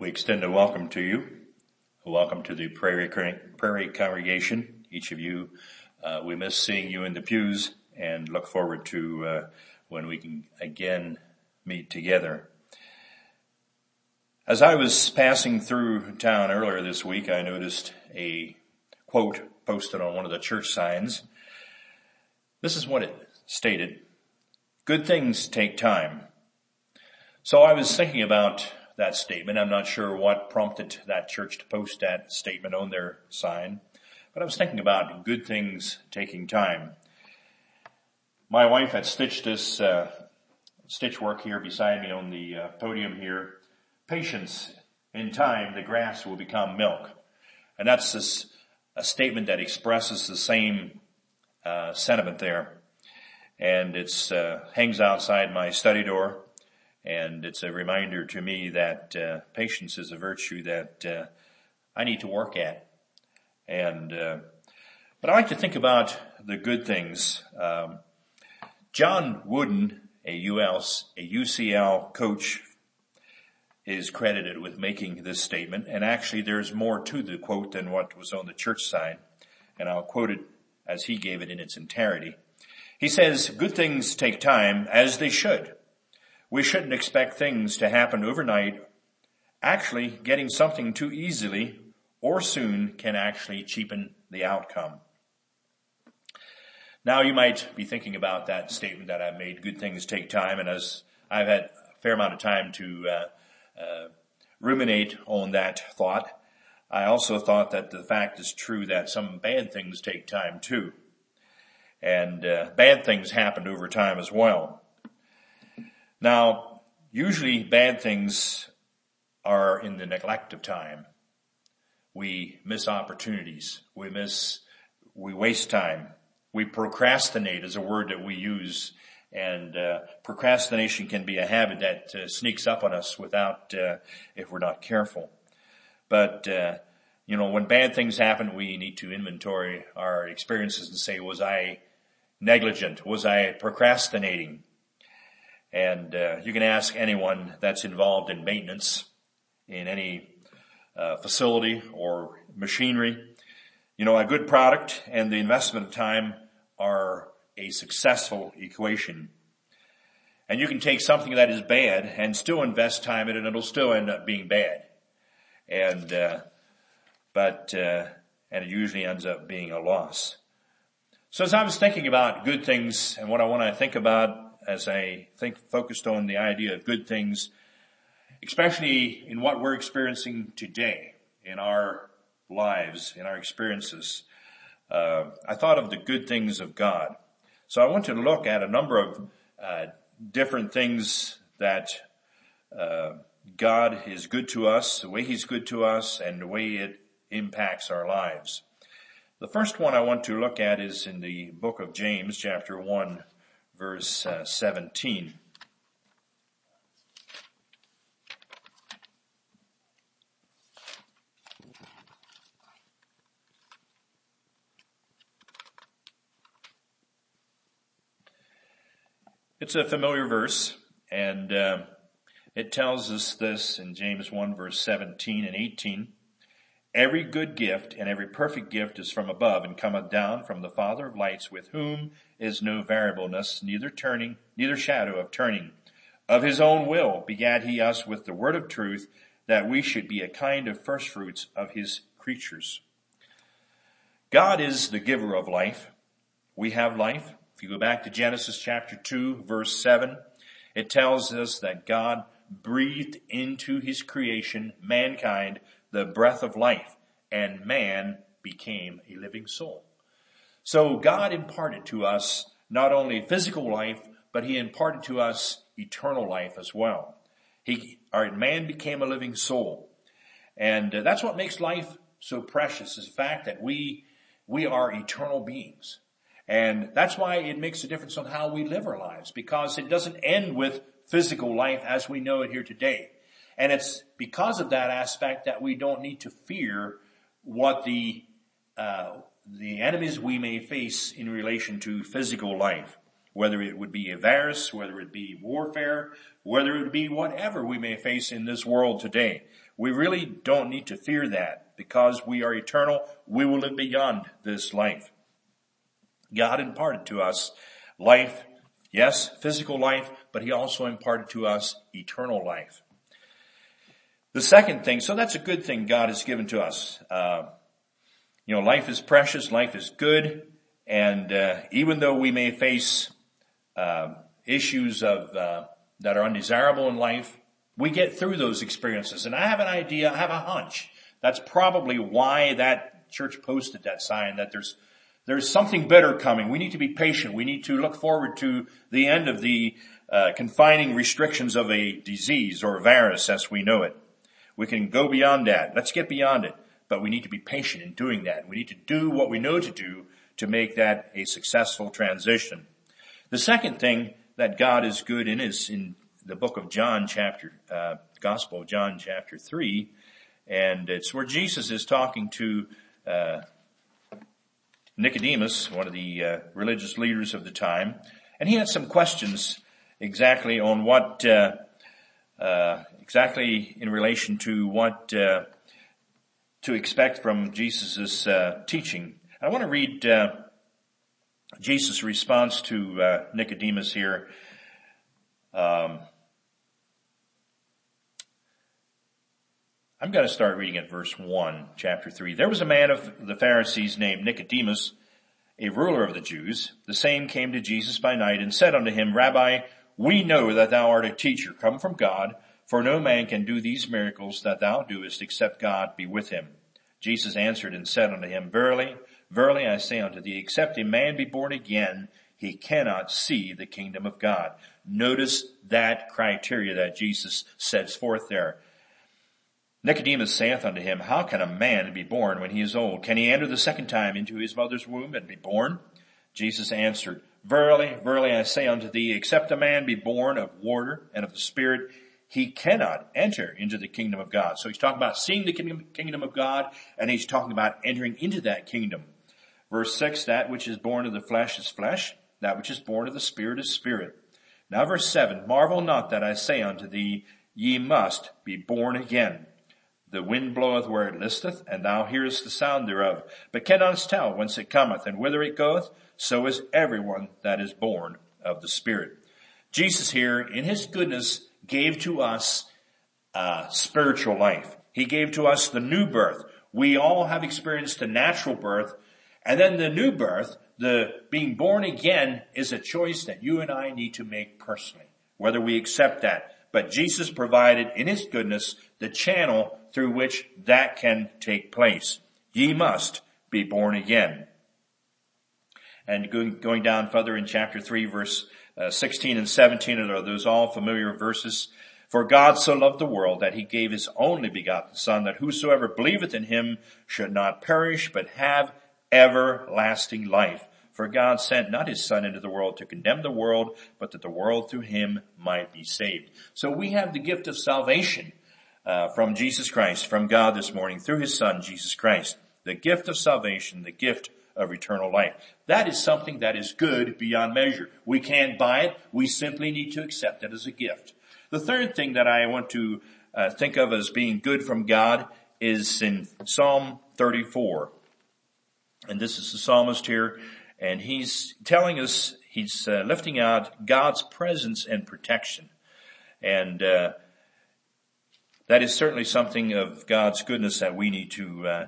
We extend a welcome to you. A welcome to the Prairie, Prairie congregation. Each of you, uh, we miss seeing you in the pews and look forward to uh, when we can again meet together. As I was passing through town earlier this week, I noticed a quote posted on one of the church signs. This is what it stated. Good things take time. So I was thinking about that statement. I'm not sure what prompted that church to post that statement on their sign, but I was thinking about good things taking time. My wife had stitched this uh, stitch work here beside me on the uh, podium here. Patience in time, the grass will become milk, and that's this, a statement that expresses the same uh, sentiment there, and it uh, hangs outside my study door. And it's a reminder to me that uh, patience is a virtue that uh, I need to work at. And uh, but I like to think about the good things. Um, John Wooden, a US, a UCLA coach, is credited with making this statement. And actually, there's more to the quote than what was on the church sign. And I'll quote it as he gave it in its entirety. He says, "Good things take time, as they should." We shouldn't expect things to happen overnight. Actually, getting something too easily or soon can actually cheapen the outcome. Now you might be thinking about that statement that I made, good things take time, and as I've had a fair amount of time to uh, uh, ruminate on that thought, I also thought that the fact is true that some bad things take time too. And uh, bad things happen over time as well. Now, usually bad things are in the neglect of time. We miss opportunities. We miss, we waste time. We procrastinate is a word that we use and uh, procrastination can be a habit that uh, sneaks up on us without, uh, if we're not careful. But, uh, you know, when bad things happen, we need to inventory our experiences and say, was I negligent? Was I procrastinating? And uh, you can ask anyone that's involved in maintenance in any uh, facility or machinery. You know, a good product and the investment of time are a successful equation. And you can take something that is bad and still invest time in it and it'll still end up being bad. And, uh, but, uh, and it usually ends up being a loss. So as I was thinking about good things and what I want to think about as I think focused on the idea of good things, especially in what we're experiencing today in our lives, in our experiences. Uh, I thought of the good things of God. So I want to look at a number of uh, different things that uh, God is good to us, the way He's good to us, and the way it impacts our lives. The first one I want to look at is in the book of James, chapter 1, verse uh, 17. It's a familiar verse, and uh, it tells us this in James 1 verse 17 and 18. Every good gift and every perfect gift is from above and cometh down from the Father of lights with whom is no variableness, neither turning, neither shadow of turning. Of his own will begat he us with the word of truth that we should be a kind of first fruits of his creatures. God is the giver of life. We have life. If you go back to Genesis chapter 2 verse 7, it tells us that God breathed into his creation, mankind, the breath of life and man became a living soul. So God imparted to us not only physical life, but he imparted to us eternal life as well. He, our man became a living soul. And uh, that's what makes life so precious is the fact that we, we are eternal beings. And that's why it makes a difference on how we live our lives because it doesn't end with physical life as we know it here today. And it's because of that aspect that we don't need to fear what the, uh, the enemies we may face in relation to physical life. Whether it would be a virus, whether it be warfare, whether it be whatever we may face in this world today. We really don't need to fear that because we are eternal. We will live beyond this life. God imparted to us life, yes, physical life, but he also imparted to us eternal life. The second thing, so that's a good thing God has given to us. Uh, you know, life is precious, life is good, and uh, even though we may face uh, issues of uh, that are undesirable in life, we get through those experiences. And I have an idea, I have a hunch. That's probably why that church posted that sign that there's there's something better coming. We need to be patient. We need to look forward to the end of the uh, confining restrictions of a disease or virus as we know it. We can go beyond that. Let's get beyond it. But we need to be patient in doing that. We need to do what we know to do to make that a successful transition. The second thing that God is good in is in the book of John chapter, uh, Gospel of John chapter 3. And it's where Jesus is talking to, uh, Nicodemus, one of the uh, religious leaders of the time, and he had some questions exactly on what, uh, uh, exactly in relation to what uh, to expect from Jesus' uh, teaching. I want to read uh, Jesus' response to Nicodemus here. Um, I'm going to start reading at verse 1, chapter 3. There was a man of the Pharisees named Nicodemus, a ruler of the Jews. The same came to Jesus by night and said unto him, Rabbi, we know that thou art a teacher come from God, for no man can do these miracles that thou doest except God be with him. Jesus answered and said unto him, Verily, verily I say unto thee, except a man be born again, he cannot see the kingdom of God. Notice that criteria that Jesus sets forth there. Nicodemus saith unto him, How can a man be born when he is old? Can he enter the second time into his mother's womb and be born? Jesus answered, Verily, verily I say unto thee, except a man be born of water and of the Spirit, he cannot enter into the kingdom of God. So he's talking about seeing the kingdom of God, and he's talking about entering into that kingdom. Verse 6, that which is born of the flesh is flesh, that which is born of the Spirit is spirit. Now verse 7, marvel not that I say unto thee, ye must be born again. The wind bloweth where it listeth, and thou hearest the sound thereof, but cannot tell whence it cometh and whither it goeth. So is everyone that is born of the Spirit. Jesus here, in His goodness, gave to us a spiritual life. He gave to us the new birth. We all have experienced the natural birth, and then the new birth, the being born again, is a choice that you and I need to make personally, whether we accept that. But Jesus provided in His goodness the channel through which that can take place. Ye must be born again. And going, going down further in chapter 3 verse uh, 16 and 17 are those all familiar verses. For God so loved the world that he gave his only begotten son that whosoever believeth in him should not perish but have everlasting life. For God sent not his son into the world to condemn the world, but that the world through him might be saved. So we have the gift of salvation uh, from Jesus Christ, from God this morning through his son, Jesus Christ. The gift of salvation, the gift of eternal life. That is something that is good beyond measure. We can't buy it. We simply need to accept it as a gift. The third thing that I want to uh, think of as being good from God is in Psalm 34. And this is the psalmist here, and he's telling us, he's uh, lifting out God's presence and protection. And uh, that is certainly something of God's goodness that we need to uh,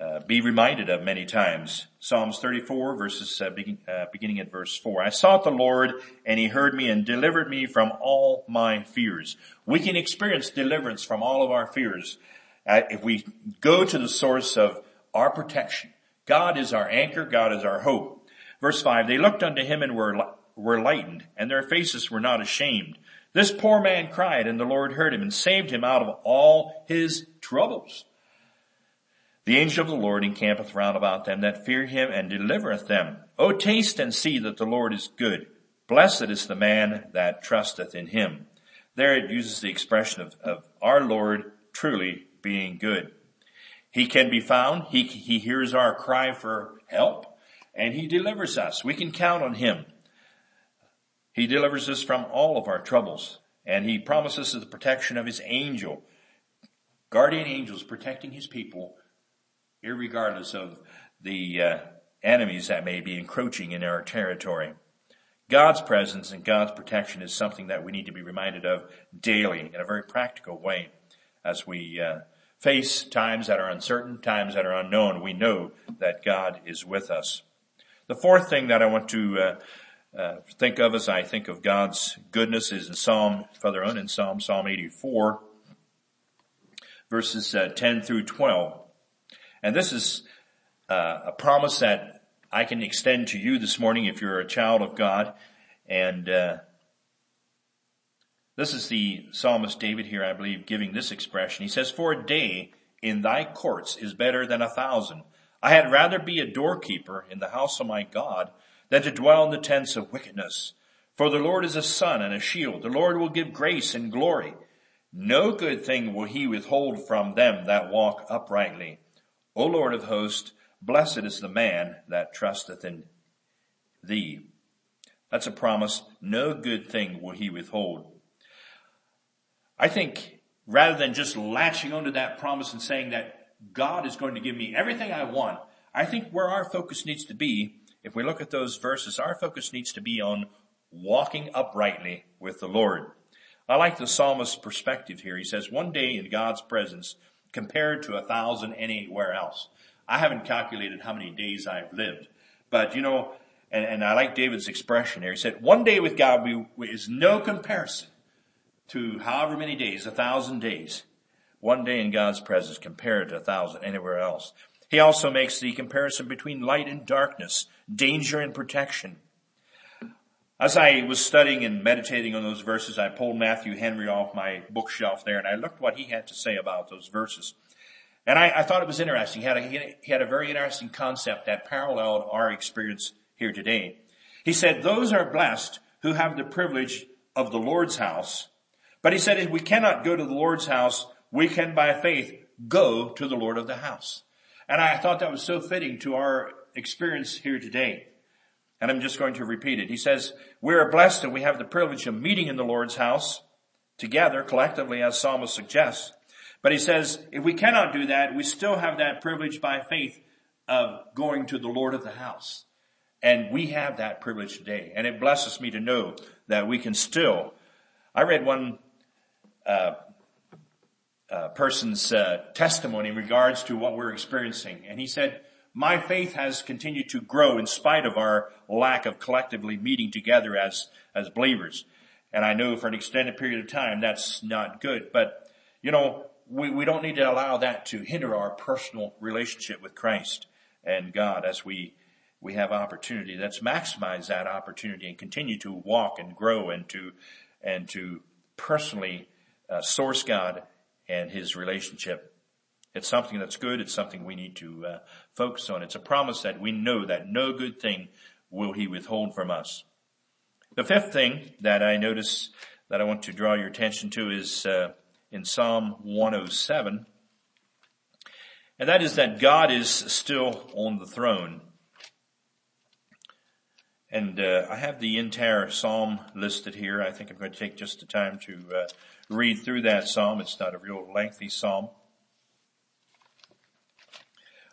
uh, be reminded of many times. Psalms 34 verses uh, begin, uh, beginning at verse 4. I sought the Lord and he heard me and delivered me from all my fears. We can experience deliverance from all of our fears uh, if we go to the source of our protection. God is our anchor. God is our hope. Verse 5, they looked unto him and were, were lightened and their faces were not ashamed. This poor man cried and the Lord heard him and saved him out of all his troubles. The angel of the Lord encampeth round about them that fear him and delivereth them. O taste and see that the Lord is good. Blessed is the man that trusteth in him. There it uses the expression of, of our Lord truly being good. He can be found. He, he hears our cry for help and he delivers us. We can count on him. He delivers us from all of our troubles and he promises us the protection of his angel guardian angels protecting his people, regardless of the uh, enemies that may be encroaching in our territory. God's presence and God's protection is something that we need to be reminded of daily in a very practical way as we uh, face times that are uncertain, times that are unknown. We know that God is with us. The fourth thing that I want to uh, uh, think of as I think of God's goodness is in Psalm, further on in Psalm, Psalm 84, verses uh, 10 through 12. And this is uh, a promise that I can extend to you this morning if you're a child of God. And uh, this is the psalmist David here, I believe, giving this expression. He says, For a day in thy courts is better than a thousand. I had rather be a doorkeeper in the house of my God than to dwell in the tents of wickedness. For the Lord is a sun and a shield. The Lord will give grace and glory. No good thing will he withhold from them that walk uprightly. O Lord of hosts, blessed is the man that trusteth in thee. That's a promise. No good thing will he withhold. I think rather than just latching onto that promise and saying that God is going to give me everything I want, I think where our focus needs to be, if we look at those verses, our focus needs to be on walking uprightly with the Lord. I like the psalmist's perspective here. He says, one day in God's presence compared to a thousand anywhere else. I haven't calculated how many days I've lived, but you know, and, and I like David's expression here. He said, one day with God is no comparison to however many days, a thousand days. One day in God's presence compared to a thousand anywhere else. He also makes the comparison between light and darkness, danger and protection. As I was studying and meditating on those verses, I pulled Matthew Henry off my bookshelf there and I looked what he had to say about those verses. And I, I thought it was interesting. He had, a, he had a very interesting concept that paralleled our experience here today. He said, those are blessed who have the privilege of the Lord's house. But he said, if we cannot go to the Lord's house, we can by faith go to the Lord of the house. And I thought that was so fitting to our experience here today. And I'm just going to repeat it. He says, we are blessed and we have the privilege of meeting in the Lord's house together collectively as Psalmist suggests. But he says, if we cannot do that, we still have that privilege by faith of going to the Lord of the house. And we have that privilege today. And it blesses me to know that we can still, I read one, uh, uh, person's uh, testimony in regards to what we're experiencing. And he said, my faith has continued to grow in spite of our lack of collectively meeting together as, as believers. And I know for an extended period of time that's not good, but you know, we, we don't need to allow that to hinder our personal relationship with Christ and God as we, we have opportunity. Let's maximize that opportunity and continue to walk and grow and to, and to personally uh, source God and His relationship it's something that's good. It's something we need to uh, focus on. It's a promise that we know that no good thing will he withhold from us. The fifth thing that I notice that I want to draw your attention to is uh, in Psalm 107. And that is that God is still on the throne. And uh, I have the entire psalm listed here. I think I'm going to take just the time to uh, read through that psalm. It's not a real lengthy psalm.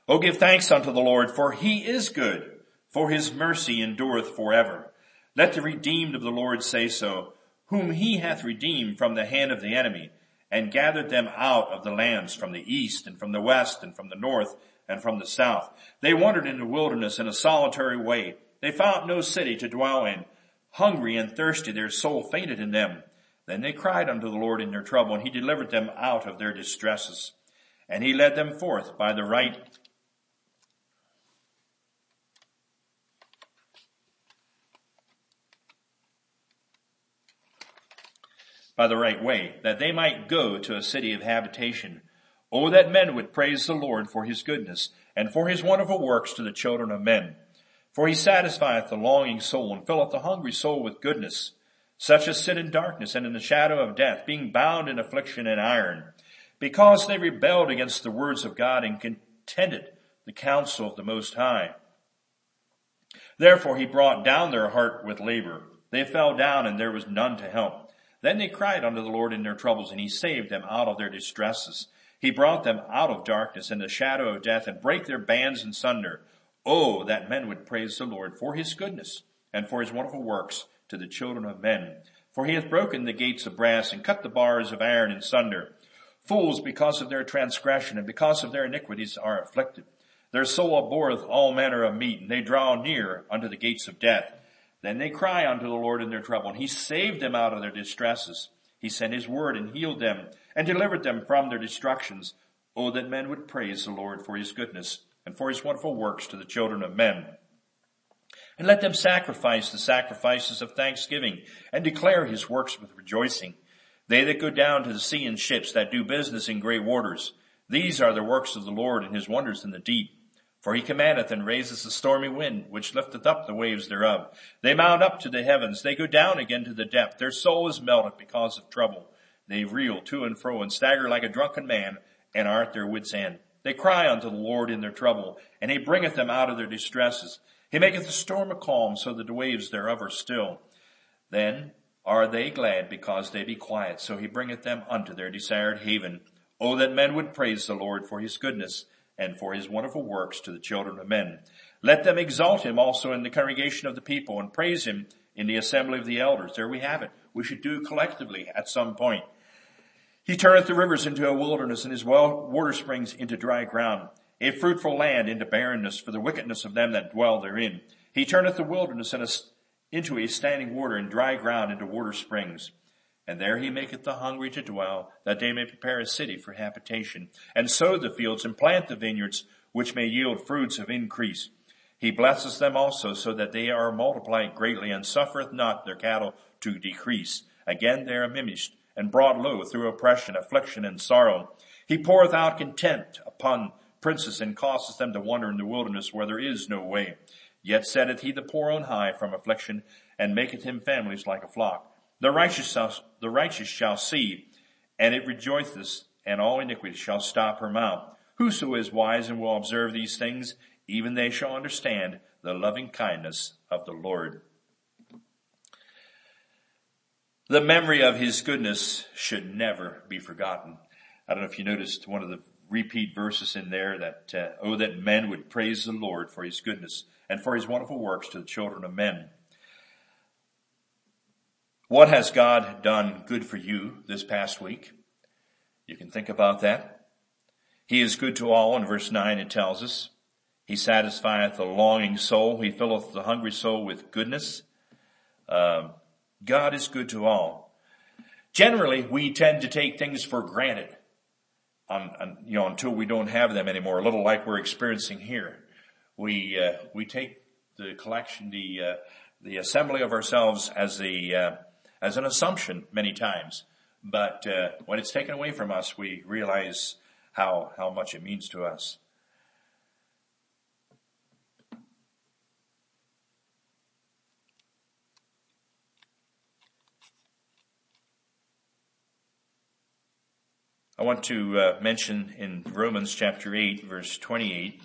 Oh, give thanks unto the Lord, for he is good, for his mercy endureth forever. Let the redeemed of the Lord say so, whom he hath redeemed from the hand of the enemy, and gathered them out of the lands from the east, and from the west, and from the north, and from the south. They wandered in the wilderness in a solitary way. They found no city to dwell in. Hungry and thirsty, their soul fainted in them. Then they cried unto the Lord in their trouble, and he delivered them out of their distresses. And he led them forth by the right by the right way, that they might go to a city of habitation. Oh, that men would praise the Lord for his goodness and for his wonderful works to the children of men. For he satisfieth the longing soul and filleth the hungry soul with goodness. Such as sit in darkness and in the shadow of death, being bound in affliction and iron, because they rebelled against the words of God and contended the counsel of the Most High. Therefore he brought down their heart with labor. They fell down and there was none to help. Then they cried unto the Lord in their troubles, and he saved them out of their distresses. He brought them out of darkness and the shadow of death and break their bands in sunder. Oh, that men would praise the Lord for his goodness and for his wonderful works to the children of men. For he hath broken the gates of brass and cut the bars of iron in sunder. Fools because of their transgression and because of their iniquities are afflicted. Their soul abhorreth all manner of meat and they draw near unto the gates of death. Then they cry unto the Lord in their trouble and he saved them out of their distresses. He sent his word and healed them and delivered them from their destructions. Oh, that men would praise the Lord for his goodness and for his wonderful works to the children of men. And let them sacrifice the sacrifices of thanksgiving and declare his works with rejoicing. They that go down to the sea in ships that do business in great waters. These are the works of the Lord and his wonders in the deep. For he commandeth and raiseth the stormy wind, which lifteth up the waves thereof. They mount up to the heavens. They go down again to the depth. Their soul is melted because of trouble. They reel to and fro and stagger like a drunken man and are at their wits end. They cry unto the Lord in their trouble and he bringeth them out of their distresses. He maketh the storm a calm so that the waves thereof are still. Then are they glad because they be quiet. So he bringeth them unto their desired haven. Oh, that men would praise the Lord for his goodness and for his wonderful works to the children of men. Let them exalt him also in the congregation of the people and praise him in the assembly of the elders. There we have it. We should do collectively at some point. He turneth the rivers into a wilderness and his well water springs into dry ground, a fruitful land into barrenness for the wickedness of them that dwell therein. He turneth the wilderness into a standing water and dry ground into water springs. And there he maketh the hungry to dwell, that they may prepare a city for habitation, and sow the fields and plant the vineyards, which may yield fruits of increase. He blesses them also so that they are multiplied greatly and suffereth not their cattle to decrease. Again they are mimished and brought low through oppression, affliction, and sorrow. He poureth out contempt upon princes and causeth them to wander in the wilderness where there is no way. Yet setteth he the poor on high from affliction and maketh him families like a flock. The righteous shall, the righteous shall see, and it rejoiceth, and all iniquity shall stop her mouth. Whoso is wise and will observe these things, even they shall understand the loving kindness of the Lord. The memory of his goodness should never be forgotten. I don't know if you noticed one of the repeat verses in there that, uh, oh, that men would praise the Lord for his goodness and for his wonderful works to the children of men. What has God done good for you this past week? You can think about that. He is good to all. In verse 9 it tells us, He satisfieth the longing soul. He filleth the hungry soul with goodness. Um, God is good to all. Generally, we tend to take things for granted, on, on, you know, until we don't have them anymore. A little like we're experiencing here. We uh, we take the collection, the uh, the assembly of ourselves as the uh, as an assumption many times. But uh, when it's taken away from us, we realize how how much it means to us. I want to uh, mention in Romans chapter 8 verse 28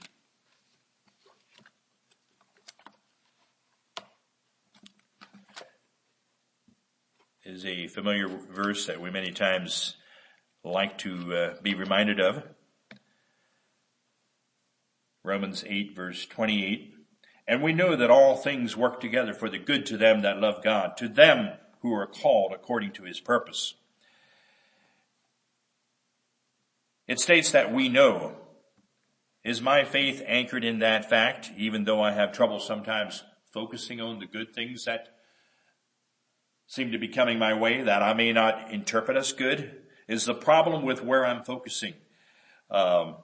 is a familiar verse that we many times like to uh, be reminded of. Romans 8 verse 28. And we know that all things work together for the good to them that love God, to them who are called according to his purpose. It states that we know. Is my faith anchored in that fact, even though I have trouble sometimes focusing on the good things that seem to be coming my way that I may not interpret as good is the problem with where I'm focusing. Um,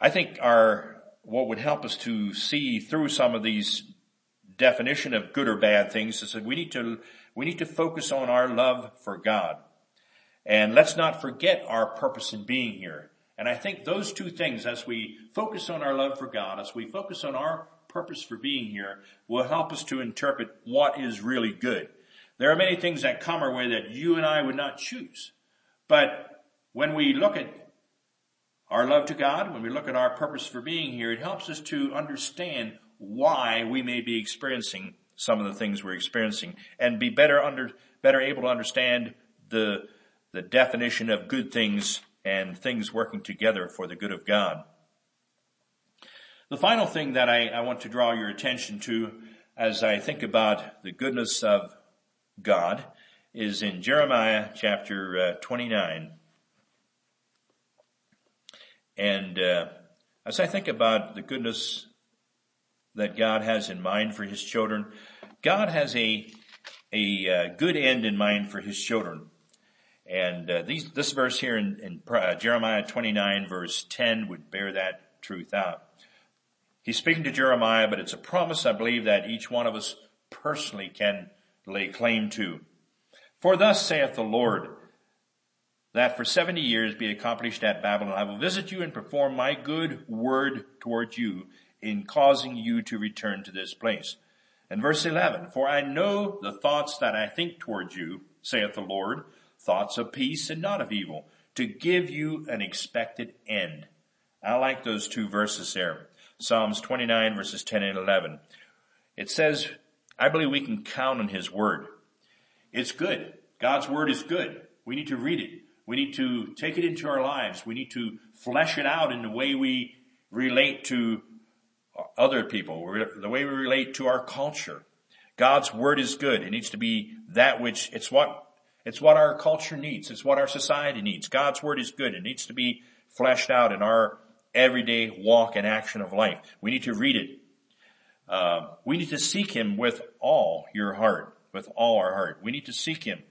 I think our what would help us to see through some of these definition of good or bad things is that we need to we need to focus on our love for God. And let's not forget our purpose in being here. And I think those two things, as we focus on our love for God, as we focus on our purpose for being here will help us to interpret what is really good. There are many things that come our way that you and I would not choose. But when we look at our love to God, when we look at our purpose for being here, it helps us to understand why we may be experiencing some of the things we're experiencing and be better under, better able to understand the, the definition of good things and things working together for the good of God. The final thing that I, I want to draw your attention to as I think about the goodness of God is in Jeremiah chapter uh, 29. And uh, as I think about the goodness that God has in mind for his children, God has a, a uh, good end in mind for his children. And uh, these, this verse here in, in uh, Jeremiah 29 verse 10 would bear that truth out. He's speaking to Jeremiah, but it's a promise I believe that each one of us personally can lay claim to. For thus saith the Lord, that for seventy years be accomplished at Babylon. I will visit you and perform my good word towards you in causing you to return to this place. And verse 11, for I know the thoughts that I think towards you, saith the Lord, thoughts of peace and not of evil, to give you an expected end. I like those two verses there. Psalms 29 verses 10 and 11. It says, I believe we can count on His Word. It's good. God's Word is good. We need to read it. We need to take it into our lives. We need to flesh it out in the way we relate to other people, the way we relate to our culture. God's Word is good. It needs to be that which, it's what it's what our culture needs. It's what our society needs. God's word is good. It needs to be fleshed out in our everyday walk and action of life. We need to read it. Uh, we need to seek Him with all your heart, with all our heart. We need to seek Him.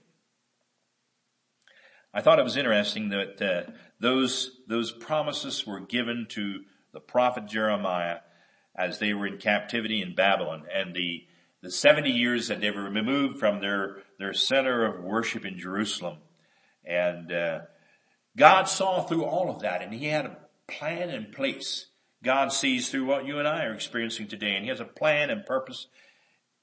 I thought it was interesting that uh, those those promises were given to the prophet Jeremiah as they were in captivity in Babylon, and the the 70 years that they were removed from their, their center of worship in Jerusalem. And, uh, God saw through all of that and he had a plan in place. God sees through what you and I are experiencing today and he has a plan and purpose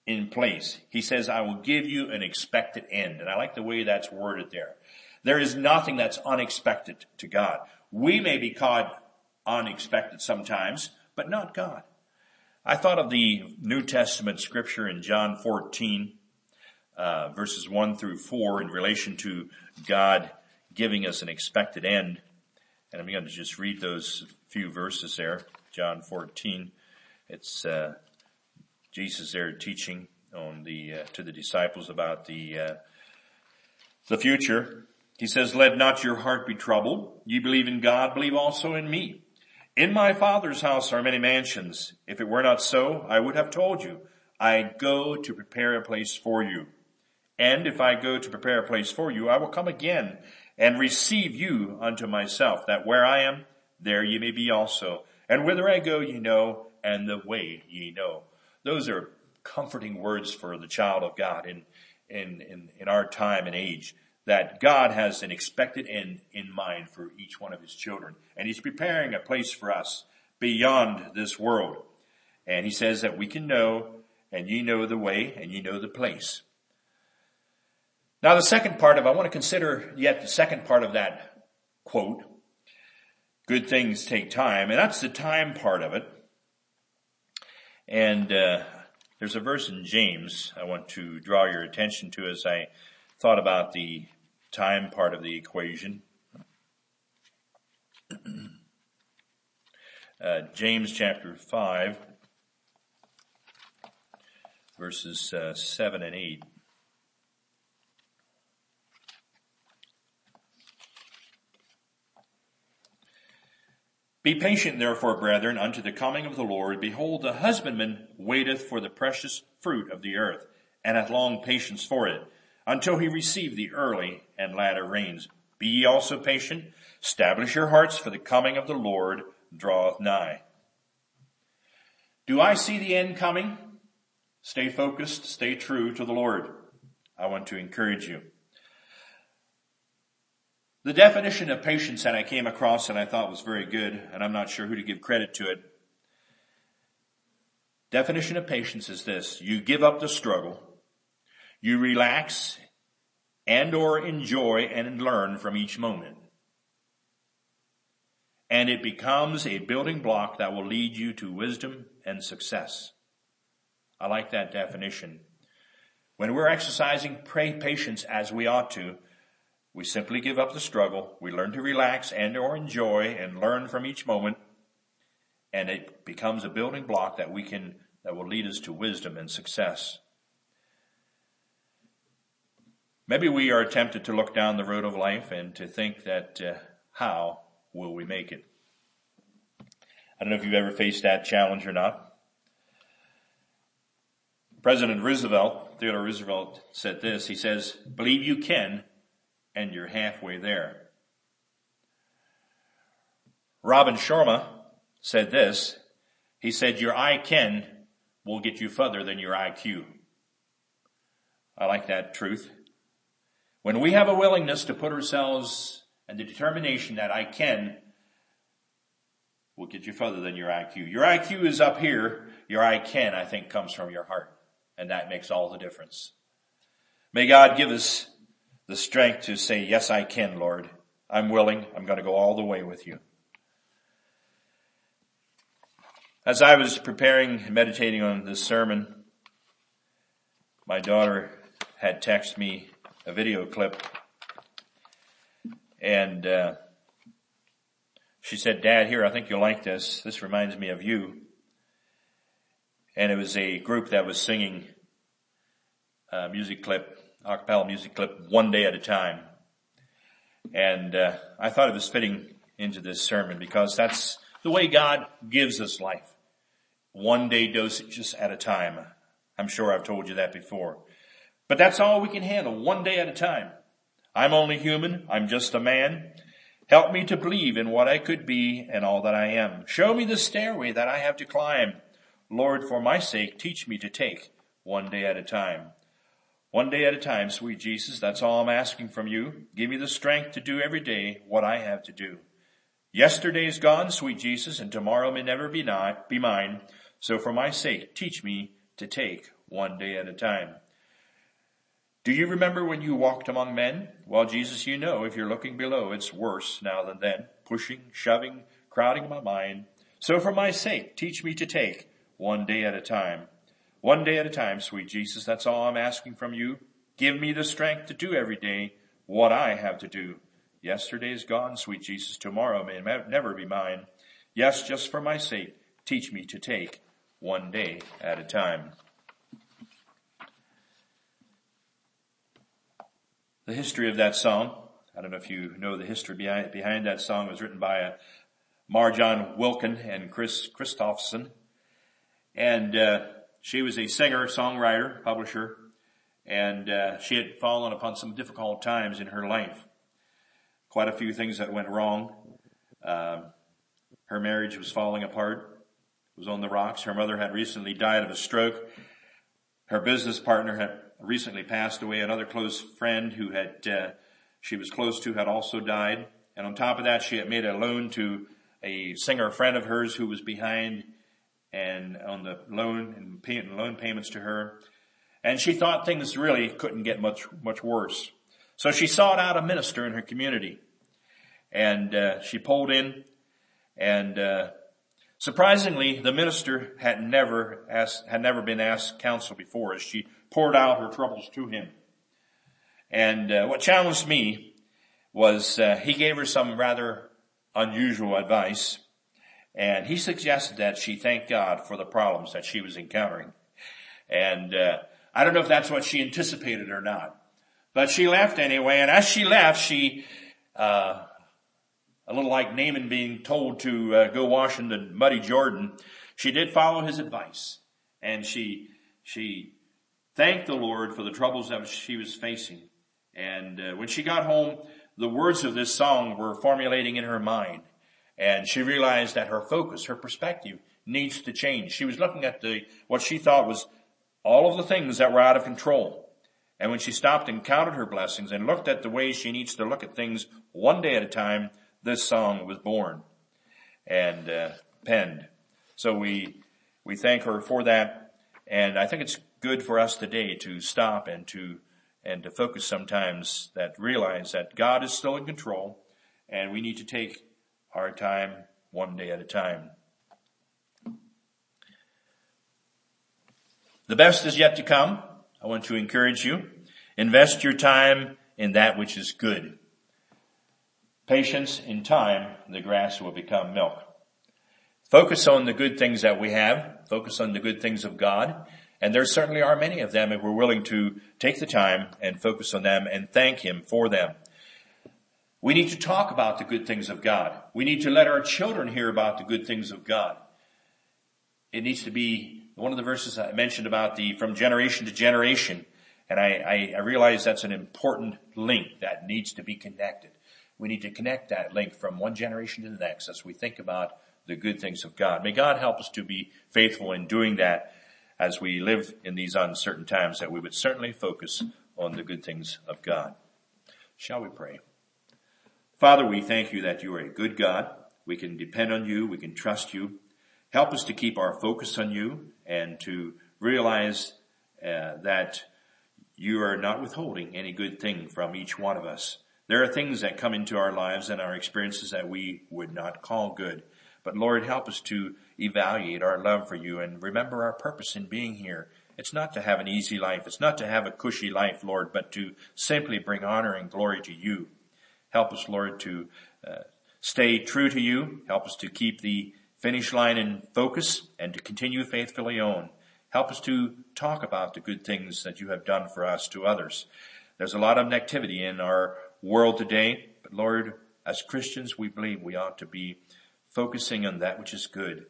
in place. He says, I will give you an expected end. And I like the way that's worded there. There is nothing that's unexpected to God. We may be caught unexpected sometimes, but not God. I thought of the New Testament scripture in John 14, uh, verses 1 through 4 in relation to God giving us an expected end. And I'm going to just read those few verses there. John 14. It's, uh, Jesus there teaching on the, uh, to the disciples about the, uh, the future. He says, let not your heart be troubled. You believe in God, believe also in me. In my father's house are many mansions. If it were not so, I would have told you. I go to prepare a place for you. And if I go to prepare a place for you, I will come again and receive you unto myself, that where I am, there ye may be also. And whither I go ye know, and the way ye know. Those are comforting words for the child of God in, in, in, in our time and age that God has an expected end in mind for each one of his children. And he's preparing a place for us beyond this world. And he says that we can know and ye know the way and ye know the place. Now the second part of, I want to consider yet the second part of that quote. Good things take time. And that's the time part of it. And, uh, there's a verse in James I want to draw your attention to as I thought about the time part of the equation. uh, James chapter 5, verses uh, 7 and 8. Be patient therefore, brethren, unto the coming of the Lord. Behold, the husbandman waiteth for the precious fruit of the earth, and hath long patience for it until he receive the early and latter rains. Be ye also patient. Establish your hearts for the coming of the Lord draweth nigh. Do I see the end coming? Stay focused, stay true to the Lord. I want to encourage you. The definition of patience that I came across and I thought was very good, and I'm not sure who to give credit to it. Definition of patience is this. You give up the struggle you relax and or enjoy and learn from each moment. And it becomes a building block that will lead you to wisdom and success. I like that definition. When we're exercising pray patience as we ought to, We simply give up the struggle. We learn to relax and or enjoy and learn from each moment. And it becomes a building block that we can, that will lead us to wisdom and success. Maybe we are tempted to look down the road of life and to think that, uh, how will we make it? I don't know if you've ever faced that challenge or not. President Roosevelt, Theodore Roosevelt said this. He says, believe you can and you're halfway there. Robin Sharma said this. He said, your I can will get you further than your IQ. I like that truth. When we have a willingness to put ourselves and the determination that I can will get you further than your IQ. Your IQ is up here. Your I can, I think, comes from your heart. And that makes all the difference. May God give us the strength to say, yes, I can, Lord. I'm willing. I'm going to go all the way with you. As I was preparing and meditating on this sermon, my daughter had texted me a video clip and, uh, she said, Dad, here, I think you'll like this. This reminds me of you. And it was a group that was singing a music clip, acapella music clip, one day at a time. And uh, I thought it was fitting into this sermon because that's the way God gives us life. One day dosages at a time. I'm sure I've told you that before. But that's all we can handle, one day at a time. I'm only human. I'm just a man. Help me to believe in what I could be and all that I am. Show me the stairway that I have to climb. Lord, for my sake, teach me to take one day at a time. One day at a time, sweet Jesus, that's all I'm asking from you. Give me the strength to do every day what I have to do. Yesterday's gone, sweet Jesus, and tomorrow may never be, not, be mine. So for my sake, teach me to take one day at a time. Do you remember when you walked among men? Well, Jesus, you know, if you're looking below, it's worse now than then. Pushing, shoving, crowding my mind. So for my sake, teach me to take one day at a time. One day at a time, sweet Jesus, that's all I'm asking from you. Give me the strength to do every day what I have to do. Yesterday is gone, sweet Jesus. Tomorrow may never be mine. Yes, just for my sake, teach me to take one day at a time. the history of that song. I don't know if you know the history behind, behind that song. Was written by uh, Marijohn Wilkin and Chris Kristofferson. And, uh, she was a singer, songwriter, publisher, and, uh, she had fallen upon some difficult times in her life. Quite a few things that went wrong. Um, her marriage was falling apart. It was on the rocks. Her mother had recently died of a stroke. Her business partner had recently passed away. Another close friend who had, uh, she was close to had also died. And on top of that, she had made a loan to a singer friend of hers who was behind and on the loan and pay, loan payments to her. And she thought things really couldn't get much, much worse. So she sought out a minister in her community and, uh, she pulled in and, uh, surprisingly, the minister had never asked, had never been asked counsel before as she poured out her troubles to him. And uh, what challenged me was uh, he gave her some rather unusual advice, and he suggested that she thank God for the problems that she was encountering. And uh, I don't know if that's what she anticipated or not, but she left anyway. And as she left, she uh, a little like Naaman being told to uh, go wash in the muddy Jordan, she did follow his advice, and she she thanked the Lord for the troubles that she was facing. And uh, when she got home, the words of this song were formulating in her mind. And she realized that her focus, her perspective needs to change. She was looking at the, what she thought was all of the things that were out of control. And when she stopped and counted her blessings and looked at the ways she needs to look at things one day at a time, this song was born and uh, penned. So we, we thank her for that. And I think it's good for us today to stop and to and to focus sometimes that realize that God is still in control and we need to take our time one day at a time. The best is yet to come. I want to encourage you. Invest your time in that which is good. patience in time, the grass will become milk. Focus on the good things that we have. Focus on the good things of God. And there certainly are many of them if we're willing to take the time and focus on them and thank Him for them. We need to talk about the good things of God. We need to let our children hear about the good things of God. It needs to be one of the verses I mentioned about the from generation to generation. And I, I, I realize that's an important link that needs to be connected. We need to connect that link from one generation to the next as we think about the good things of God. May God help us to be faithful in doing that as we live in these uncertain times that we would certainly focus on the good things of God. Shall we pray? Father, we thank you that you are a good God. We can depend on you. We can trust you. Help us to keep our focus on you and to realize uh, that you are not withholding any good thing from each one of us. There are things that come into our lives and our experiences that we would not call good. But Lord, help us to evaluate our love for you and remember our purpose in being here. It's not to have an easy life. It's not to have a cushy life, Lord, but to simply bring honor and glory to you. Help us, Lord, to uh, stay true to you. Help us to keep the finish line in focus and to continue faithfully on. Help us to talk about the good things that you have done for us to others. There's a lot of negativity in our world today, but Lord, as Christians, we believe we ought to be focusing on that which is good.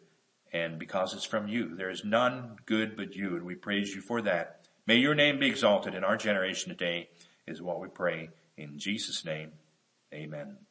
And because it's from you, there is none good but you, and we praise you for that. May your name be exalted in our generation today is what we pray. In Jesus' name, amen.